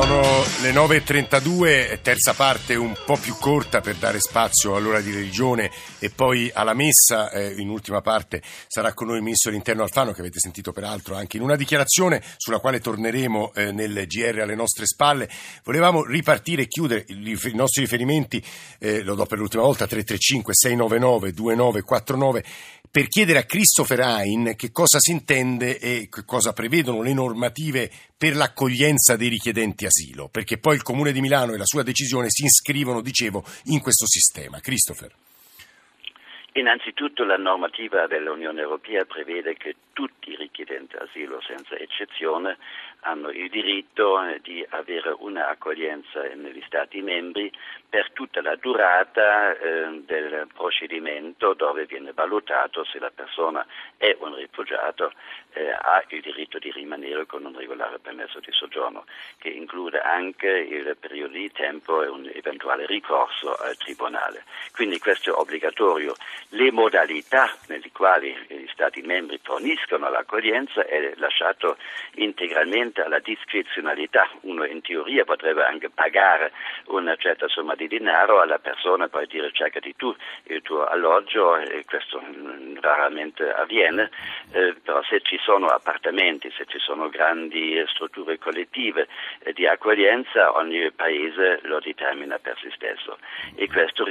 Sono le 9.32, terza parte un po' più corta per dare spazio all'ora di religione e poi alla messa. Eh, in ultima parte sarà con noi il ministro dell'interno Alfano, che avete sentito peraltro anche in una dichiarazione sulla quale torneremo eh, nel GR alle nostre spalle. Volevamo ripartire e chiudere i, i nostri riferimenti, eh, lo do per l'ultima volta, 335 699 2949 per chiedere a Christopher Hein che cosa si intende e che cosa prevedono le normative per l'accoglienza dei richiedenti asilo, perché poi il Comune di Milano e la sua decisione si iscrivono, dicevo, in questo sistema. Christopher. Innanzitutto la normativa dell'Unione Europea prevede che tutti i richiedenti asilo, senza eccezione, hanno il diritto eh, di avere un'accoglienza negli Stati membri per tutta la durata eh, del procedimento dove viene valutato se la persona è un rifugiato, eh, ha il diritto di rimanere con un regolare permesso di soggiorno, che include anche il periodo di tempo e un eventuale ricorso al tribunale. Quindi questo è obbligatorio. Le modalità nelle quali gli Stati membri forniscono l'accoglienza è lasciato integralmente alla discrezionalità. Uno in teoria potrebbe anche pagare una certa somma di denaro alla persona per dire cercati tu il tuo alloggio e questo raramente avviene, eh, però se ci sono appartamenti, se ci sono grandi strutture collettive eh, di accoglienza, ogni paese lo determina per se stesso e questo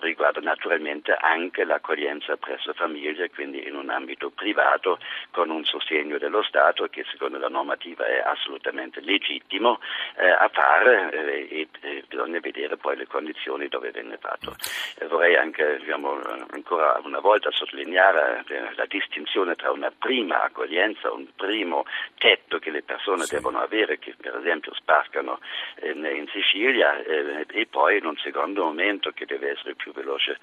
riguarda naturalmente anche l'accoglienza presso famiglie, quindi in un ambito privato con un sostegno dello Stato che secondo la normativa è assolutamente legittimo eh, a fare eh, e, bisogna vedere poi le condizioni dove viene fatto. Eh, vorrei anche diciamo, ancora una volta sottolineare eh, la distinzione tra una prima accoglienza, un primo tetto che le persone sì. devono avere, che per esempio sparcano eh, in Sicilia, e poi in un secondo momento che deve essere il più veloce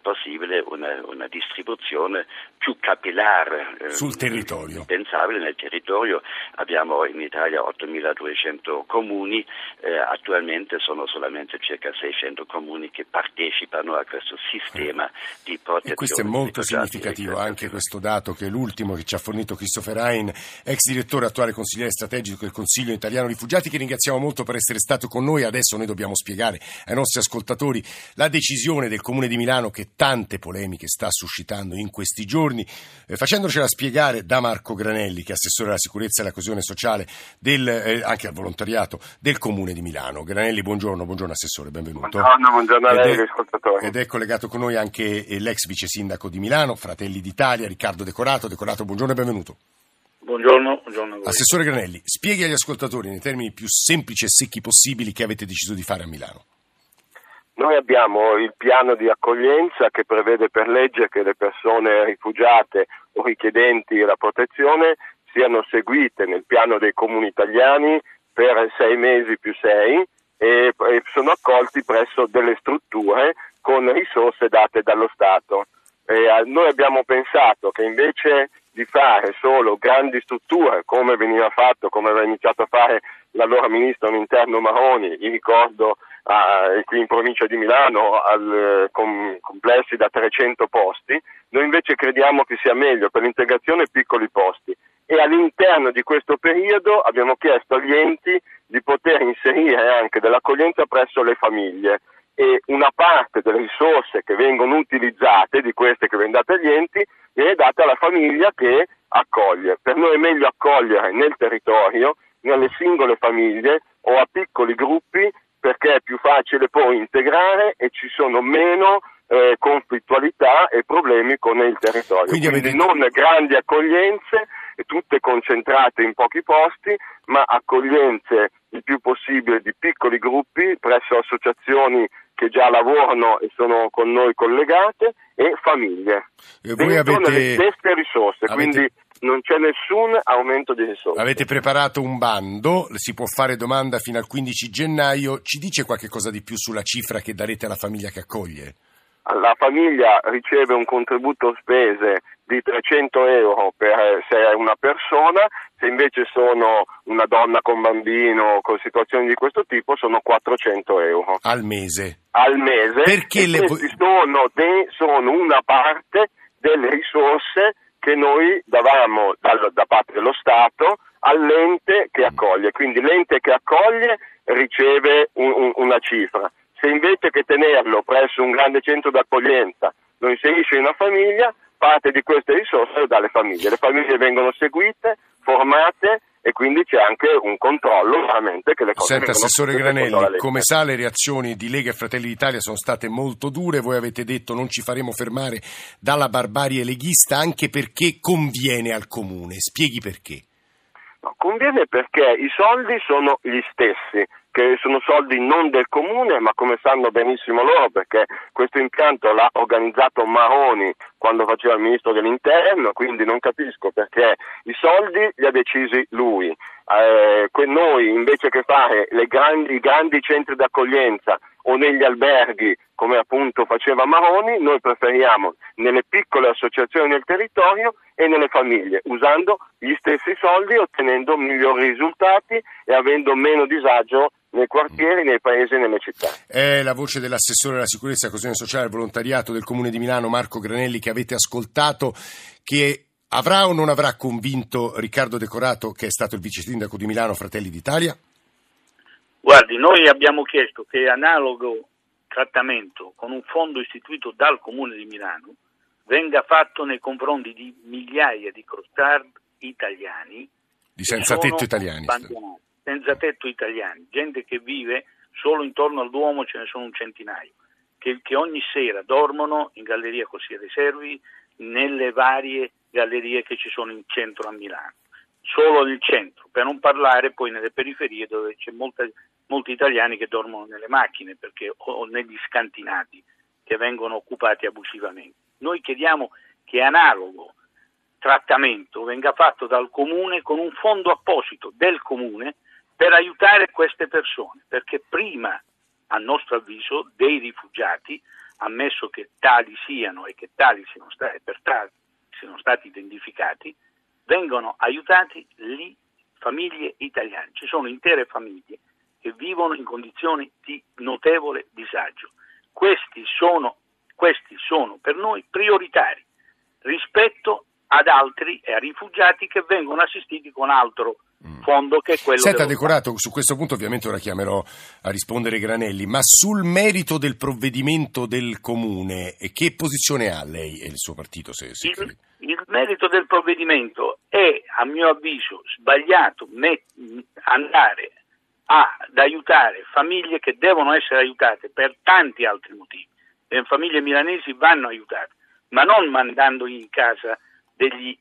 possibile una, una, distribuzione più capillare sul territorio. Pensabile nel territorio. Abbiamo in Italia 8.200 comuni, eh, attualmente sono solamente circa 600 comuni che partecipano a questo sistema di protezione. E questo è molto significativo, anche questo dato che è l'ultimo che ci ha fornito Christopher Hein, ex direttore attuale consigliere strategico del Consiglio Italiano Rifugiati, che ringraziamo molto per essere stato con noi. Adesso noi dobbiamo spiegare ai nostri ascoltatori la decisione del Comune di Milano che tante polemiche sta suscitando in questi giorni, eh, facendocela spiegare da Marco Granelli, che è assessore alla sicurezza e alla coesione sociale del, eh, anche al volontariato del Comune di Milano. Granelli, buongiorno, buongiorno Assessore, benvenuto. Buongiorno, buongiorno a lei, ascoltatori. Ed è collegato con noi anche eh, l'ex vice sindaco di Milano, Fratelli d'Italia, Riccardo Decorato. Decorato, buongiorno e benvenuto. Buongiorno, buongiorno Assessore Granelli, spieghi agli ascoltatori nei termini più semplici e secchi possibili che avete deciso di fare a Milano. Noi abbiamo il piano di accoglienza che prevede per legge che le persone rifugiate o richiedenti la protezione siano seguite nel piano dei comuni italiani per sei mesi più sei e, e sono accolti presso delle strutture con risorse date dallo Stato. Eh, noi abbiamo pensato che invece di fare solo grandi strutture come veniva fatto, come aveva iniziato a fare l'allora ministro all'interno Maroni, vi ricordo eh, qui in provincia di Milano al, com, complessi da 300 posti, noi invece crediamo che sia meglio per l'integrazione piccoli posti e all'interno di questo periodo abbiamo chiesto agli enti di poter inserire anche dell'accoglienza presso le famiglie e una parte delle risorse che vengono utilizzate, di queste che vengono date agli enti, viene data alla famiglia che accoglie. Per noi è meglio accogliere nel territorio, nelle singole famiglie o a piccoli gruppi perché è più facile poi integrare e ci sono meno eh, conflittualità e problemi con il territorio. Quindi, Quindi non grandi accoglienze, tutte concentrate in pochi posti, ma accoglienze il più possibile di piccoli gruppi presso associazioni che già lavorano e sono con noi collegate e famiglie. E voi avete... le stesse risorse, avete... quindi non c'è nessun aumento di risorse. Avete preparato un bando, si può fare domanda fino al 15 gennaio, ci dice qualche cosa di più sulla cifra che darete alla famiglia che accoglie? La famiglia riceve un contributo spese di 300 euro per se è una persona, se invece sono una donna con bambino con situazioni di questo tipo sono 400 euro. Al mese? Al mese. Perché le... sono, de, sono una parte delle risorse che noi davamo dal, da parte dello Stato all'ente che accoglie, quindi l'ente che accoglie riceve un, un, una cifra. Se invece che tenerlo presso un grande centro d'accoglienza lo inserisce in una famiglia, parte di queste risorse lo dà alle famiglie. Le famiglie vengono seguite, formate e quindi c'è anche un controllo veramente che le cose Senta, Assessore Granelli, come sa le reazioni di Lega e Fratelli d'Italia sono state molto dure, voi avete detto non ci faremo fermare dalla barbarie leghista anche perché conviene al Comune, spieghi perché. No, conviene perché i soldi sono gli stessi, che sono soldi non del comune, ma come sanno benissimo loro, perché questo impianto l'ha organizzato Maroni quando faceva il ministro dell'interno, quindi non capisco perché i soldi li ha decisi lui. Eh, noi invece che fare grandi, i grandi centri d'accoglienza o negli alberghi come appunto faceva Maroni, noi preferiamo nelle piccole associazioni del territorio e nelle famiglie, usando gli stessi soldi, ottenendo migliori risultati e avendo meno disagio nei quartieri, nei paesi e nelle città. È la voce dell'assessore alla sicurezza e coesione sociale e volontariato del Comune di Milano, Marco Granelli, che avete ascoltato, che avrà o non avrà convinto Riccardo Decorato, che è stato il vice sindaco di Milano, Fratelli d'Italia? Guardi, noi abbiamo chiesto che analogo trattamento con un fondo istituito dal Comune di Milano venga fatto nei confronti di migliaia di crostard italiani di senza tetto italiani senza tetto italiani, gente che vive solo intorno al Duomo, ce ne sono un centinaio, che, che ogni sera dormono in galleria Corsia dei Servi, nelle varie gallerie che ci sono in centro a Milano, solo nel centro, per non parlare poi nelle periferie dove c'è molta, molti italiani che dormono nelle macchine perché, o negli scantinati che vengono occupati abusivamente. Noi chiediamo che analogo trattamento venga fatto dal comune con un fondo apposito del comune per aiutare queste persone, perché prima, a nostro avviso, dei rifugiati, ammesso che tali siano e che tali siano stati, per tali siano stati identificati, vengono aiutati le famiglie italiane. Ci sono intere famiglie che vivono in condizioni di notevole disagio. Questi sono, questi sono per noi prioritari rispetto ad altri e a rifugiati che vengono assistiti con altro. Fondo che è quello Senta Decorato, su questo punto ovviamente ora chiamerò a rispondere Granelli, ma sul merito del provvedimento del Comune, che posizione ha lei e il suo partito? Se, se il, il, merito del provvedimento è, a mio avviso, sbagliato met- andare ad aiutare famiglie che devono essere aiutate per tanti altri motivi. Le famiglie milanesi vanno aiutate, ma non mandando in casa degli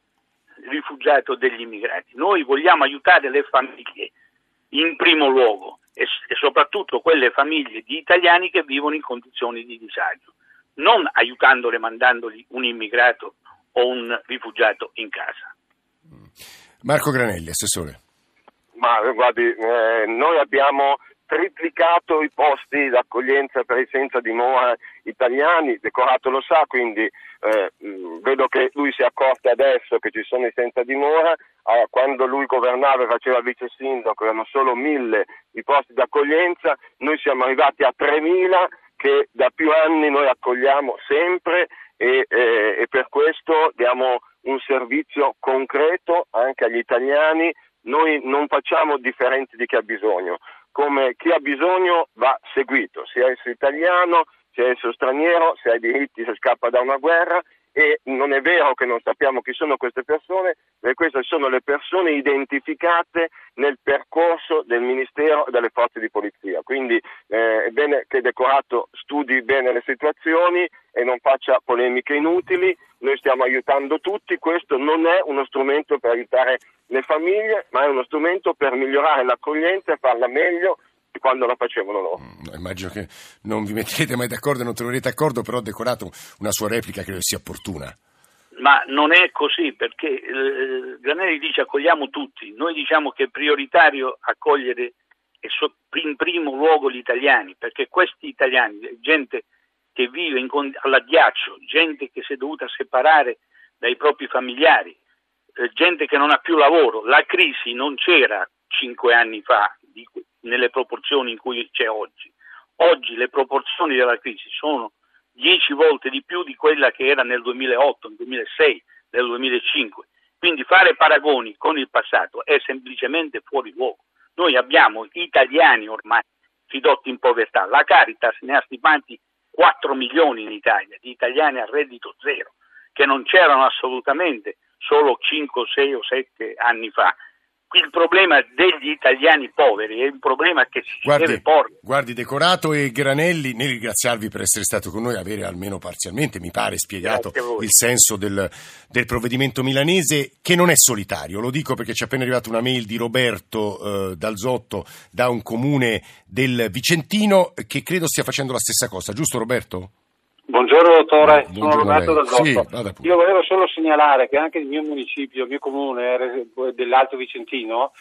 rifugiati o degli immigrati. Noi vogliamo aiutare le famiglie in primo luogo e, e soprattutto quelle famiglie di italiani che vivono in condizioni di disagio, non aiutandole mandandogli un immigrato o un rifugiato in casa. Marco Granelli, Assessore. Ma guardi, eh, noi abbiamo triplicato i posti d'accoglienza per i senza dimora italiani, Decorato lo sa, quindi eh, vedo che lui si è accorto adesso che ci sono i senza dimora, eh, quando lui governava e faceva vice sindaco erano solo mille i posti d'accoglienza, noi siamo arrivati a 3.000 che da più anni noi accogliamo sempre e, eh, e per questo diamo un servizio concreto anche agli italiani, noi non facciamo differenze di chi ha bisogno come chi ha bisogno va seguito, sia esso italiano, sia esso straniero, se ha i diritti, se scappa da una guerra e non è vero che non sappiamo chi sono queste persone, perché queste sono le persone identificate nel percorso del Ministero e delle forze di polizia. Quindi eh, è bene che Decorato studi bene le situazioni e non faccia polemiche inutili. Noi stiamo aiutando tutti, questo non è uno strumento per aiutare le famiglie, ma è uno strumento per migliorare l'accoglienza e farla meglio quando la facevano loro. Mm, immagino che non vi metterete mai d'accordo e non troverete d'accordo, però decorato una sua replica credo sia opportuna. Ma non è così perché eh, Granelli dice accogliamo tutti, noi diciamo che è prioritario accogliere in primo luogo gli italiani, perché questi italiani, gente che vive in, all'addiaccio, gente che si è dovuta separare dai propri familiari, eh, gente che non ha più lavoro. La crisi non c'era cinque anni fa nelle proporzioni in cui c'è oggi. Oggi le proporzioni della crisi sono dieci volte di più di quella che era nel 2008, nel 2006, del 2005. Quindi fare paragoni con il passato è semplicemente fuori luogo. Noi abbiamo italiani ormai ridotti in povertà, la Caritas ne ha stimati 4 milioni in Italia di italiani a reddito zero, che non c'erano assolutamente solo 5, 6 o 7 anni fa il problema degli italiani poveri è un problema che si guardi, deve porre. Guardi, Decorato e Granelli, nel ringraziarvi per essere stato con noi, avere almeno parzialmente, mi pare, spiegato il senso del, del, provvedimento milanese, che non è solitario. Lo dico perché ci è appena arrivata una mail di Roberto eh, Dalzotto da un comune del Vicentino che credo stia facendo la stessa cosa, giusto Roberto? Buongiorno dottore, Buongiorno sono Roberto Dal Zotto. Sì, Io volevo solo segnalare che anche il mio municipio, il mio comune dell'Alto Vicentino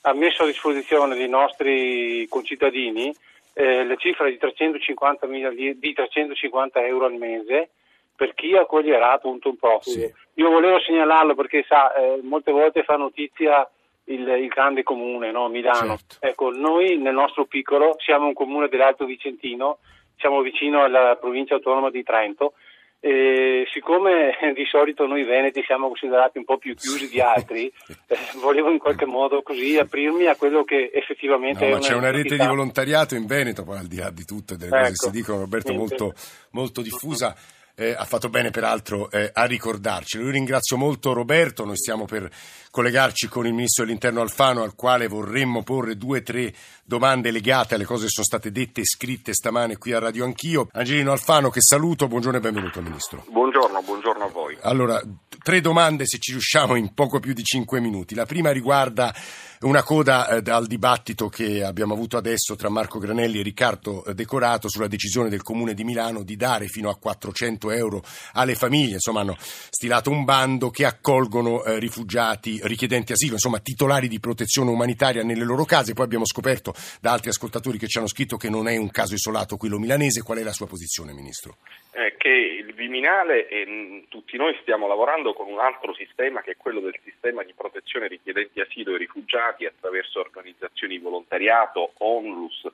ha messo a disposizione dei nostri concittadini eh, la cifra di 350, di, di 350, euro al mese per chi accoglierà appunto un profugo. Sì. Io volevo segnalarlo perché sa, eh, molte volte fa notizia il, il grande comune, no? Milano. Certo. Ecco, noi nel nostro piccolo siamo un comune dell'Alto Vicentino siamo vicino alla provincia autonoma di Trento e siccome di solito noi veneti siamo considerati un po' più chiusi di altri, eh, volevo in qualche modo così aprirmi a quello che effettivamente no, è una c'è una rete di volontariato in Veneto, poi al di là di tutto e delle ecco, cose che si dicono, Roberto, molto, molto diffusa eh, ha fatto bene peraltro eh, a ricordarci. Io ringrazio molto Roberto, noi stiamo per collegarci con il Ministro dell'Interno Alfano al quale vorremmo porre due o tre domande legate alle cose che sono state dette e scritte stamane qui a Radio Anch'io. Angelino Alfano che saluto, buongiorno e benvenuto Ministro. Buongiorno, buongiorno a voi. Allora, tre domande se ci riusciamo in poco più di cinque minuti. La prima riguarda una coda eh, al dibattito che abbiamo avuto adesso tra Marco Granelli e Riccardo eh, Decorato sulla decisione del Comune di Milano di dare fino a 400 euro alle famiglie, insomma hanno stilato un bando che accolgono eh, rifugiati, richiedenti asilo, insomma titolari di protezione umanitaria nelle loro case. Poi abbiamo scoperto da altri ascoltatori che ci hanno scritto che non è un caso isolato quello milanese. Qual è la sua posizione, Ministro? Eh, che il Viminale e mm, tutti noi stiamo lavorando con un altro sistema che è quello del sistema di protezione richiedenti asilo e rifugiati attraverso organizzazioni di volontariato, onlus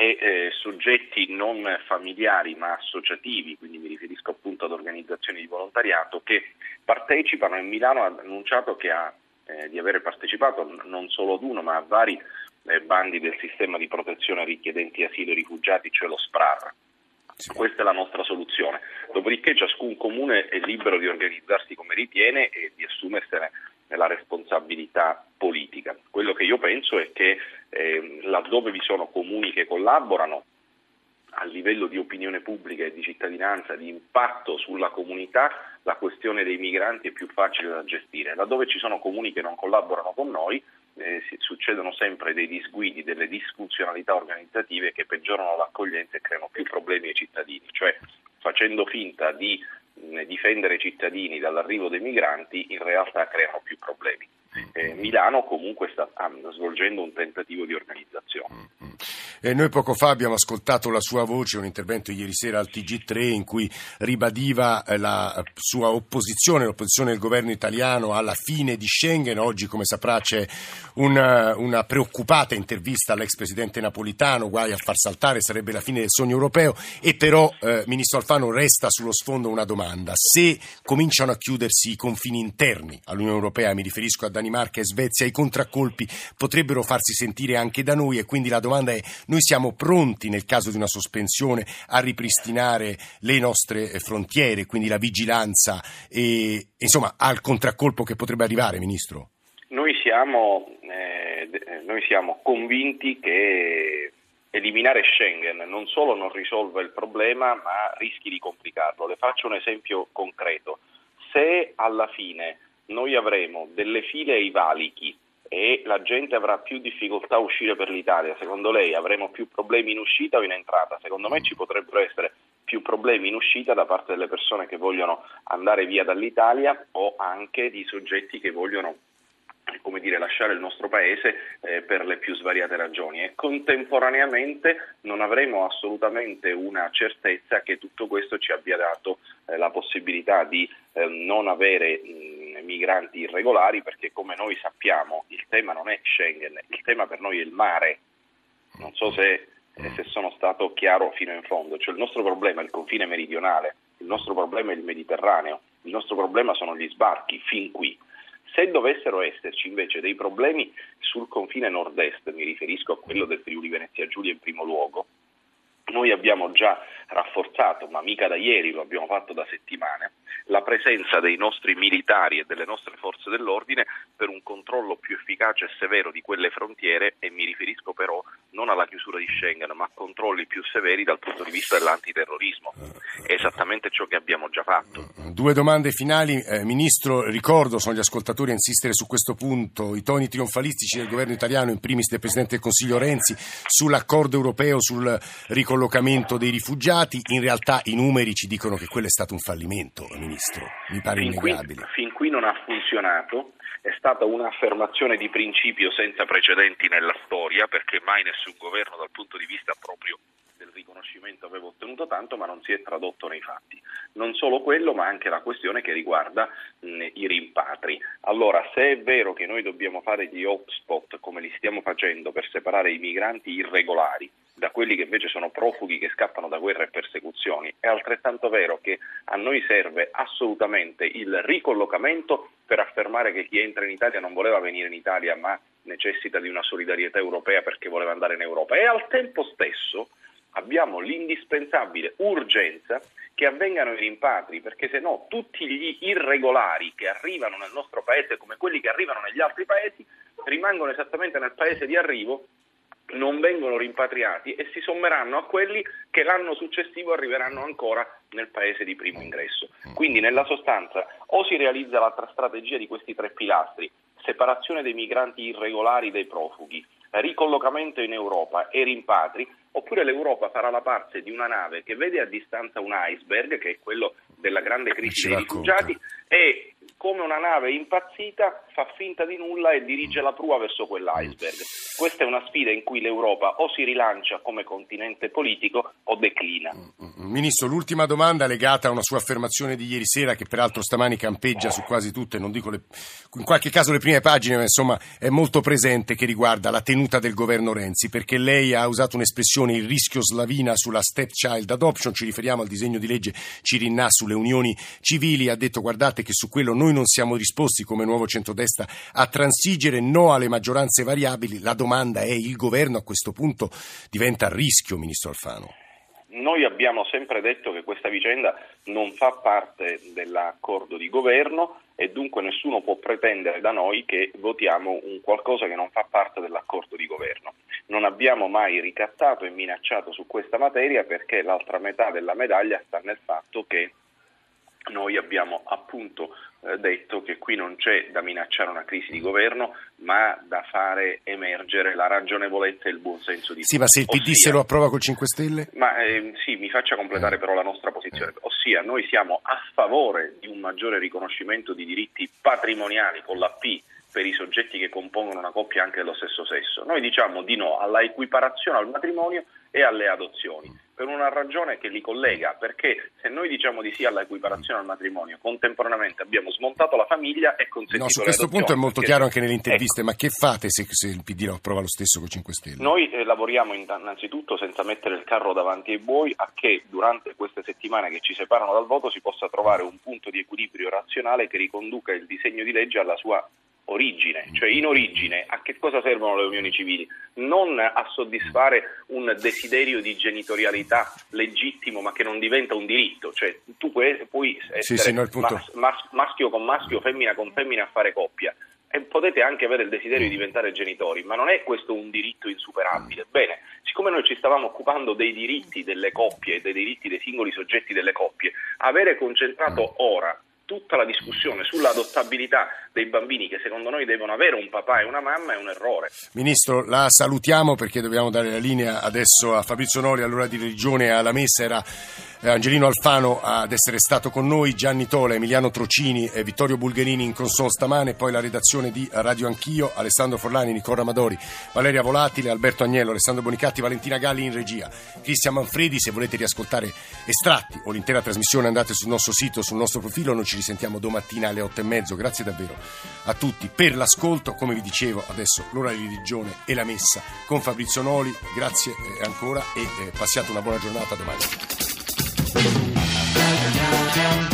e eh, soggetti non familiari ma associativi, quindi mi riferisco appunto ad organizzazioni di volontariato che partecipano e Milano ha annunciato ha, eh, di aver partecipato non solo ad uno ma a vari eh, bandi del sistema di protezione richiedenti asilo e rifugiati, cioè lo SPRAR. Sì. Questa è la nostra soluzione. Dopodiché ciascun comune è libero di organizzarsi come ritiene e di assumersene la responsabilità politica. Quello che io penso è che eh, laddove vi sono comuni che collaborano a livello di opinione pubblica e di cittadinanza, di impatto sulla comunità, la questione dei migranti è più facile da gestire. Laddove ci sono comuni che non collaborano con noi, eh, succedono sempre dei disguidi, delle disfunzionalità organizzative che peggiorano l'accoglienza e creano più problemi ai cittadini, cioè facendo finta di difendere i cittadini dall'arrivo dei migranti in realtà creano più problemi. Eh, Milano comunque sta ah, svolgendo un tentativo di organizzazione. E noi poco fa abbiamo ascoltato la sua voce, un intervento ieri sera al TG3 in cui ribadiva eh, la sua opposizione, l'opposizione del governo italiano alla fine di Schengen. Oggi, come saprà, c'è una, una preoccupata intervista all'ex presidente napolitano, guai a far saltare, sarebbe la fine del sogno europeo. E però, eh, Ministro Alfano, resta sullo sfondo una domanda. Se cominciano a chiudersi i confini interni all'Unione Europea, mi riferisco a Danimarca e Svezia, i contraccolpi potrebbero farsi sentire anche da noi e quindi la domanda è noi siamo pronti nel caso di una sospensione a ripristinare le nostre frontiere, quindi la vigilanza e insomma al contraccolpo che potrebbe arrivare, Ministro? Noi siamo, eh, noi siamo convinti che eliminare Schengen non solo non risolve il problema, ma rischi di complicarlo. Le faccio un esempio concreto. Se alla fine noi avremo delle file ai valichi e la gente avrà più difficoltà a uscire per l'Italia. Secondo lei avremo più problemi in uscita o in entrata? Secondo me ci potrebbero essere più problemi in uscita da parte delle persone che vogliono andare via dall'Italia o anche di soggetti che vogliono come dire, lasciare il nostro paese eh, per le più svariate ragioni e contemporaneamente non avremo assolutamente una certezza che tutto questo ci abbia dato eh, la possibilità di eh, non avere mh, migranti irregolari perché come noi sappiamo il tema non è Schengen, il tema per noi è il mare. Non so se, eh, se sono stato chiaro fino in fondo, cioè il nostro problema è il confine meridionale, il nostro problema è il Mediterraneo il nostro problema sono gli sbarchi, fin qui. Se dovessero esserci invece dei problemi sul confine nord-est, mi riferisco a quello del Friuli Venezia Giulia in primo luogo, noi abbiamo già rafforzato, ma mica da ieri, lo abbiamo fatto da settimane, la presenza dei nostri militari e delle nostre forze dell'ordine per un controllo più efficace e severo di quelle frontiere e mi riferisco però non alla chiusura di Schengen, ma a controlli più severi dal punto di vista dell'antiterrorismo. È esattamente ciò che abbiamo già fatto. Due domande finali. Eh, Ministro, ricordo, sono gli ascoltatori a insistere su questo punto, i toni trionfalistici del governo italiano, in primis del Presidente del Consiglio Renzi, sull'accordo europeo sul ricollocamento dei rifugiati. In realtà i numeri ci dicono che quello è stato un fallimento, Ministro. Mi pare fin innegabile. Qui, fin qui non ha funzionato è stata un'affermazione di principio senza precedenti nella storia, perché mai nessun governo dal punto di vista proprio del riconoscimento aveva ottenuto tanto, ma non si è tradotto nei fatti. Non solo quello, ma anche la questione che riguarda mh, i rimpatri. Allora, se è vero che noi dobbiamo fare gli hotspot come li stiamo facendo per separare i migranti irregolari da quelli che invece sono profughi che scappano da guerre e persecuzioni, è altrettanto vero che a noi serve assolutamente il ricollocamento per affermare che chi entra in Italia non voleva venire in Italia ma necessita di una solidarietà europea perché voleva andare in Europa. E al tempo stesso abbiamo l'indispensabile urgenza che avvengano i rimpatri, perché se no tutti gli irregolari che arrivano nel nostro paese, come quelli che arrivano negli altri paesi, rimangono esattamente nel paese di arrivo non vengono rimpatriati e si sommeranno a quelli che l'anno successivo arriveranno ancora nel paese di primo ingresso. Quindi nella sostanza o si realizza l'altra strategia di questi tre pilastri, separazione dei migranti irregolari dai profughi, ricollocamento in Europa e rimpatri, oppure l'Europa farà la parte di una nave che vede a distanza un iceberg, che è quello della grande crisi dei rifugiati, e come una nave impazzita fa finta di nulla e dirige la prua verso quell'iceberg. Questa è una sfida in cui l'Europa o si rilancia come continente politico o declina. Ministro, l'ultima domanda legata a una sua affermazione di ieri sera che peraltro stamani campeggia su quasi tutte, non dico le, in qualche caso le prime pagine, ma insomma è molto presente che riguarda la tenuta del governo Renzi, perché lei ha usato un'espressione il rischio slavina sulla stepchild adoption, ci riferiamo al disegno di legge Cirinna sulle unioni civili, ha detto guardate che su quello noi non siamo disposti come nuovo centrodestra a transigere, no alle maggioranze variabili, la domanda è il governo a questo punto diventa a rischio, Ministro Alfano? Noi abbiamo sempre detto che questa vicenda non fa parte dell'accordo di governo e dunque nessuno può pretendere da noi che votiamo un qualcosa che non fa parte dell'accordo di governo. Non abbiamo mai ricattato e minacciato su questa materia perché l'altra metà della medaglia sta nel fatto che noi abbiamo appunto eh, detto che qui non c'è da minacciare una crisi di governo, ma da fare emergere la ragionevolezza e il buonsenso di Sì, ma se il PD se lo approva col 5 Stelle? Ma eh, sì, mi faccia completare però la nostra posizione, ossia noi siamo a favore di un maggiore riconoscimento di diritti patrimoniali con la P per i soggetti che compongono una coppia anche dello stesso sesso. Noi diciamo di no alla equiparazione al matrimonio e alle adozioni per una ragione che li collega, perché se noi diciamo di sì alla equiparazione al matrimonio, contemporaneamente abbiamo smontato la famiglia e consentito No, su questo punto è molto chiaro anche nelle interviste, ecco. ma che fate se, se, il PD lo approva lo stesso con 5 Stelle? Noi eh, lavoriamo innanzitutto senza mettere il carro davanti ai buoi a che durante queste settimane che ci separano dal voto si possa trovare un punto di equilibrio razionale che riconduca il disegno di legge alla sua origine, cioè in origine a che cosa servono le unioni civili? Non a soddisfare un desiderio di genitorialità legittimo ma che non diventa un diritto, cioè tu puoi, puoi essere sì, sì, no, mas, mas, maschio con maschio, femmina con femmina a fare coppia e potete anche avere il desiderio di diventare genitori, ma non è questo un diritto insuperabile. Bene, siccome noi ci stavamo occupando dei diritti delle coppie e dei diritti dei singoli soggetti delle coppie, avere concentrato ora tutta la discussione sull'adottabilità dei bambini che secondo noi devono avere un papà e una mamma è un errore. Ministro, la salutiamo perché dobbiamo dare la linea adesso a Fabrizio Noli, all'ora di religione alla messa era Angelino Alfano ad essere stato con noi, Gianni Tola, Emiliano Trocini e Vittorio Bulgherini in console stamane, poi la redazione di Radio Anch'io, Alessandro Forlani, Nicola Amadori, Valeria Volatile, Alberto Agnello, Alessandro Bonicatti, Valentina Galli in regia, Cristian Manfredi, se volete riascoltare estratti o l'intera trasmissione andate sul nostro sito, sul nostro profilo, noi ci risentiamo domattina alle otto e mezzo, grazie davvero a tutti per l'ascolto, come vi dicevo adesso l'ora di religione e la messa con Fabrizio Noli, grazie eh, ancora e eh, passiate una buona giornata domani. Down, you down.